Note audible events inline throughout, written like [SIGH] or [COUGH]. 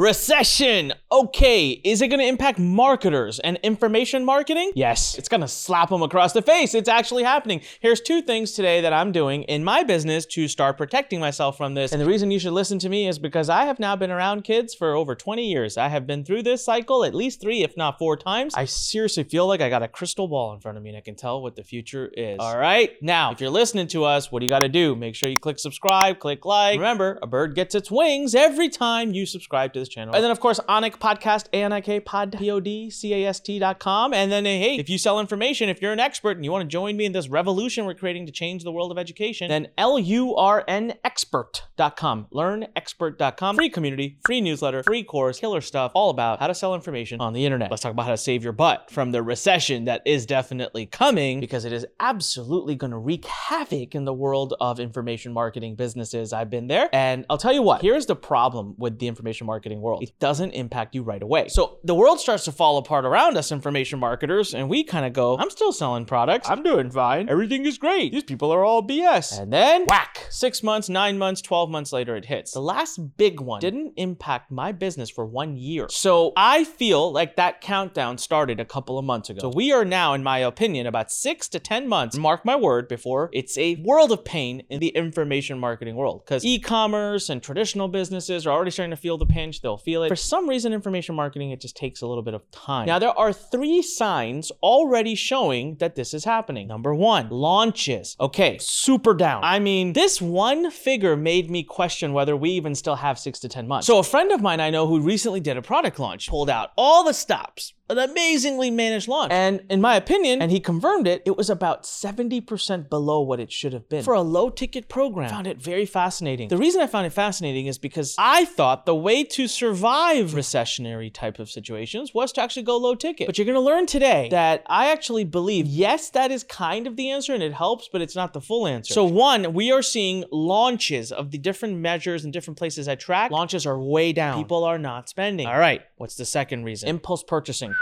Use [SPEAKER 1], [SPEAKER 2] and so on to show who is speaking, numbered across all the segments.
[SPEAKER 1] Recession. Okay, is it to impact marketers and information marketing? Yes, it's to slap them across the face. It's actually happening. Here's two things today that I'm doing in my business to start protecting myself from this. And the reason you should listen to me is because I have now been around kids for over 20 years. I have been through this cycle at least three, if not four times. I seriously feel like I got a crystal ball in front of me and I can tell what the future is. All right, now, if you're listening to us, what do you got to do? Make sure you click subscribe, click like. Remember, a bird gets its wings every time you subscribe to this channel. And then, of course, Anik Podcast, A-N-I-K, pod, P-O-D-C-A-S-T dot com. And then, hey, if you sell information, if you're an expert and you want to join me in this revolution we're creating to change the world of education, then L-U-R-N expert.com, lurnexpert.com. Free community, free newsletter, free course, killer stuff, all about how to sell information on the internet. Let's talk about how to save your butt from the recession that is definitely coming because it is absolutely going to wreak havoc in the world of information marketing businesses. I've been there. And I'll tell you what, here's the problem with the information marketing world it doesn't impact you right away. So the world starts to fall apart around us, information marketers, and we kind of go, I'm still selling products. I'm doing fine. Everything is great. These people are all BS. And then, whack, six months, nine months, 12 months later, it hits. The last big one didn't impact my business for one year. So I feel like that countdown started a couple of months ago. So we are now, in my opinion, about six to 10 months, mark my word, before it's a world of pain in the information marketing world. Because e commerce and traditional businesses are already starting to feel the pinch. They'll feel it. For some reason, information marketing, it just takes a little bit of time. Now, there are three signs already showing that this is happening. Number one, launches. Okay, super down. I mean, this one figure made me question whether we even still have six to 10 months. So, a friend of mine I know who recently did a product launch pulled out all the stops an amazingly managed launch. And in my opinion, and he confirmed it, it was about 70% below what it should have been for a low ticket program. I found it very fascinating. The reason I found it fascinating is because I thought the way to survive recessionary type of situations was to actually go low ticket. But you're going to learn today that I actually believe, yes, that is kind of the answer and it helps, but it's not the full answer. So one, we are seeing launches of the different measures and different places I track. Launches are way down. People are not spending. All right. What's the second reason? Impulse purchasing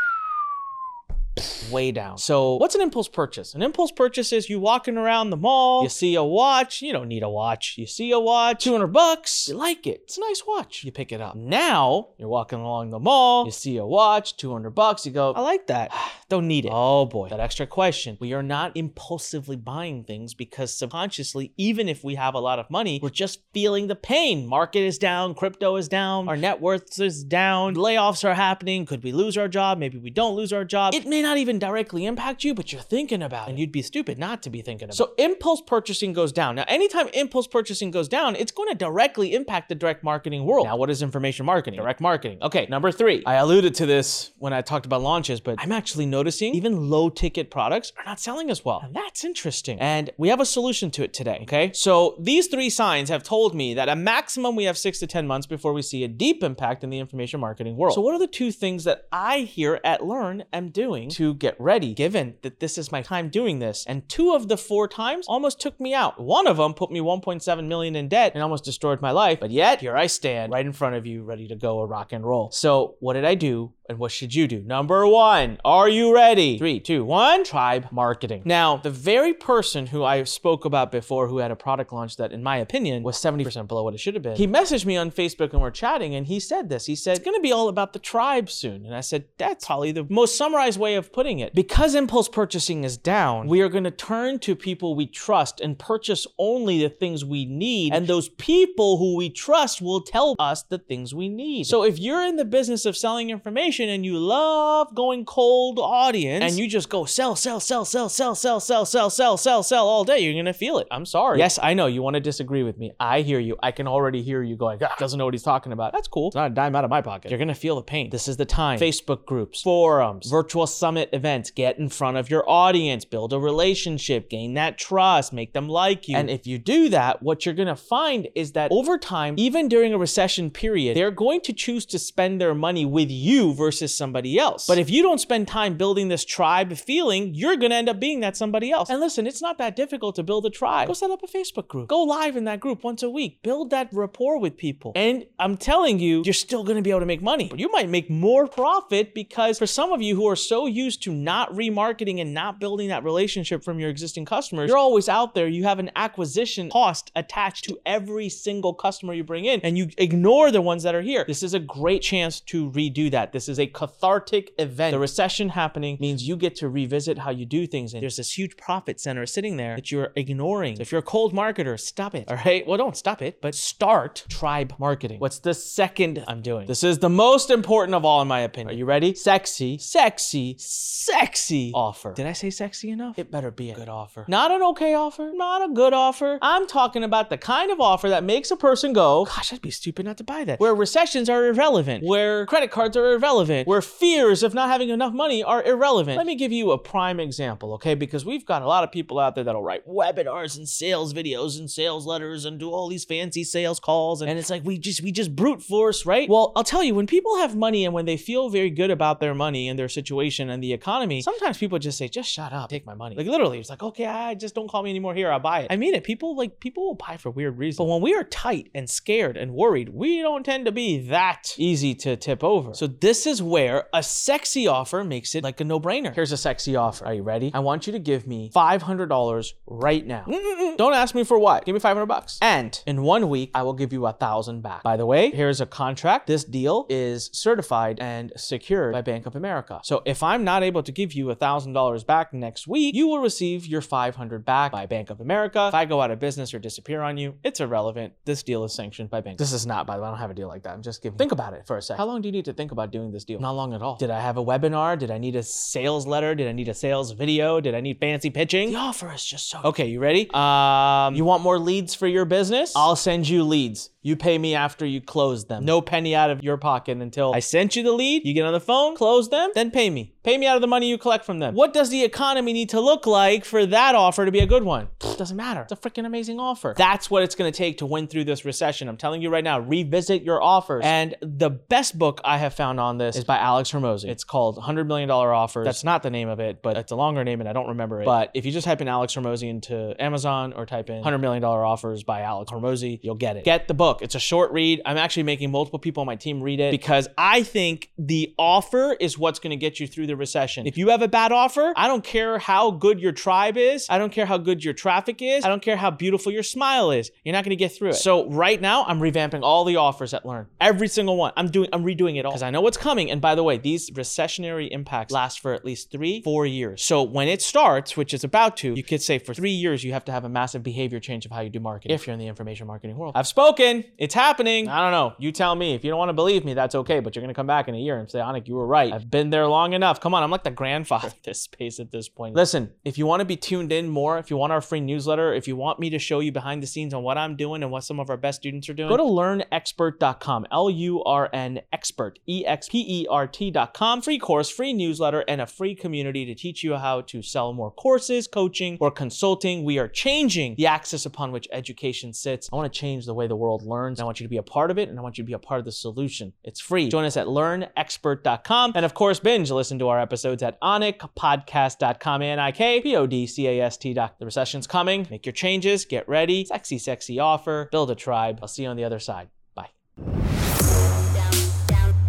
[SPEAKER 1] way down. So, what's an impulse purchase? An impulse purchase is you walking around the mall, you see a watch, you don't need a watch. You see a watch, 200 bucks, you like it. It's a nice watch. You pick it up. Now, you're walking along the mall, you see a watch, 200 bucks, you go, I like that. [SIGHS] don't need it. Oh boy, that extra question. We are not impulsively buying things because subconsciously, even if we have a lot of money, we're just feeling the pain. Market is down, crypto is down, our net worth is down, layoffs are happening. Could we lose our job? Maybe we don't lose our job. It may not even directly impact you, but you're thinking about it. And you'd be stupid not to be thinking about it. So impulse purchasing goes down. Now, anytime impulse purchasing goes down, it's going to directly impact the direct marketing world. Now, what is information marketing? Direct marketing. Okay, number three. I alluded to this when I talked about launches, but I'm actually noticing even low ticket products are not selling as well. And that's interesting. And we have a solution to it today. Okay. So these three signs have told me that a maximum we have six to 10 months before we see a deep impact in the information marketing world. So what are the two things that I here at Lurn am doing to get ready, given that this is my time doing this. And two of the four times almost took me out. One of them put me 1.7 million in debt and almost destroyed my life. But yet, here I stand right in front of you, ready to go a rock and roll. So, what did I do? And what should you do? Number one, are you ready? Three, two, one, tribe marketing. Now, the very person who I spoke about before who had a product launch that, in my opinion, was 70% below what it should have been, he messaged me on Facebook and we're chatting and he said this. He said, It's gonna be all about the tribe soon. And I said, That's probably the most summarized way of putting it. Because impulse purchasing is down, we are gonna turn to people we trust and purchase only the things we need. And those people who we trust will tell us the things we need. So if you're in the business of selling information, and you love going cold audience and you just go sell, sell, sell, sell, sell, sell, sell, sell, sell, sell, sell all day, you're gonna feel it. I'm sorry. Yes, I know you want to disagree with me. I hear you. I can already hear you going, ah, doesn't know what he's talking about. That's cool. It's not a dime out of my pocket. You're gonna feel the pain. This is the time. Facebook groups, forums, virtual summit events. Get in front of your audience, build a relationship, gain that trust, make them like you. And if you do that, what you're gonna find is that over time, even during a recession period, they're going to choose to spend their money with you versus versus somebody else. But if you don't spend time building this tribe feeling, you're going to end up being that somebody else. And listen, it's not that difficult to build a tribe. Go set up a Facebook group. Go live in that group once a week. Build that rapport with people. And I'm telling you, you're still going to be able to make money. But you might make more profit because for some of you who are so used to not remarketing and not building that relationship from your existing customers, you're always out there. You have an acquisition cost attached to every single customer you bring in, and you ignore the ones that are here. This is a great chance to redo that. This is a cathartic event. The recession happening means you get to revisit how you do things, and there's this huge profit center sitting there that you're ignoring. So if you're a cold marketer, stop it. All right. Well, don't stop it, but start tribe marketing. What's the second I'm doing? This is the most important of all, in my opinion. Are you ready? Sexy, sexy, sexy offer. Did I say sexy enough? It better be a good offer. Not an okay offer, not a good offer. I'm talking about the kind of offer that makes a person go, gosh, I'd be stupid not to buy that. Where recessions are irrelevant, where credit cards are irrelevant, where fears of not having enough money are irrelevant. Let me give you a prime example, okay? Because we've got a lot of people out there that'll write webinars and sales videos and sales letters and do all these fancy sales calls. And, and it's like we just we just brute force, right? Well, I'll tell you, when people have money and when they feel very good about their money and their situation and the economy, sometimes people just say, just shut up, take my money. Like literally, it's like, okay, I just don't call me anymore here, I'll buy it. I mean it. People like people will buy for weird reasons. But when we are tight and scared and worried, we don't tend to be that easy to tip over. So this is where a sexy offer makes it like a no-brainer. Here's a sexy offer. Are you ready? I want you to give me $500 right now. Mm-mm-mm. Don't ask me for what. Give me 500 bucks. And in one week, I will give you a thousand back. By the way, here's a contract. This deal is certified and secured by Bank of America. So if I'm not able to give you a thousand dollars back next week, you will receive your 500 back by Bank of America. If I go out of business or disappear on you, it's irrelevant. This deal is sanctioned by Bank. This is not, by the way, I don't have a deal like that. I'm just giving. Think about it for a second. How long do you need to think about doing this deal? Not long at all. Did I have a webinar? Did I need a sales letter? Did I need a sales video? Did I need fancy pitching? The offer is just so. Okay, you ready? Um, you want more leads for your business? I'll send you leads. You pay me after you close them. No penny out of your pocket until I sent you the lead. You get on the phone, close them, then pay me. Pay me out of the money you collect from them. What does the economy need to look like for that offer to be a good one? Doesn't matter. It's a freaking amazing offer. That's what it's to take to win through this recession. I'm telling you right now, revisit your offers. And the best book I have found on this is by Alex Hormozi. It's called $100 Million Offers. That's not the name of it, but it's a longer name and I don't remember it. But if you just type in Alex Hormozi into Amazon or type in $100 Million Offers by Alex Hormozi, you'll get it. Get the book. It's a short read. I'm actually making multiple people on my team read it because I think the offer is what's going to get you through the recession. If you have a bad offer, I don't care how good your tribe is. I don't care how good your traffic is. I don't care how beautiful your smile is. You're not going to get through it. So right now, I'm revamping all the offers at Lurn. Every single one. I'm doing, I'm redoing it all because I know what's coming. And by the way, these recessionary impacts last for at least three, four years. So when it starts, which is about to, you could say for three years, you have to have a massive behavior change of how you do marketing if you're in the information marketing world. I've spoken. It's happening. I don't know. You tell me. If you don't want to believe me, that's okay. But you're going to come back in a year and say, Anik, you were right. I've been there long enough. Come on. I'm like the grandfather of this space at this point. Listen, if you want to be tuned in more, if you want our free newsletter, if you want me to show you behind the scenes on what I'm doing and what some of our best students are doing, go to lurnexpert.com. L U R N expert, E X P E R T.com. Free course, free newsletter, and a free community to teach you how to sell more courses, coaching, or consulting. We are changing the axis upon which education sits. I want to change the way the world learns. I want you to be a part of it, and I want you to be a part of the solution. It's free. Join us at lurnexpert.com. And of course, binge listen to our episodes at anikpodcast.com, A-N-I-K-P-O-D-C-A-S-T. The recession's coming. Make your changes. Get ready. Sexy, sexy offer. Build a tribe. I'll see you on the other side. Bye.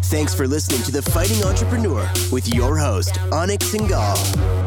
[SPEAKER 2] Thanks for listening to The Fighting Entrepreneur with your host, Anik Singal.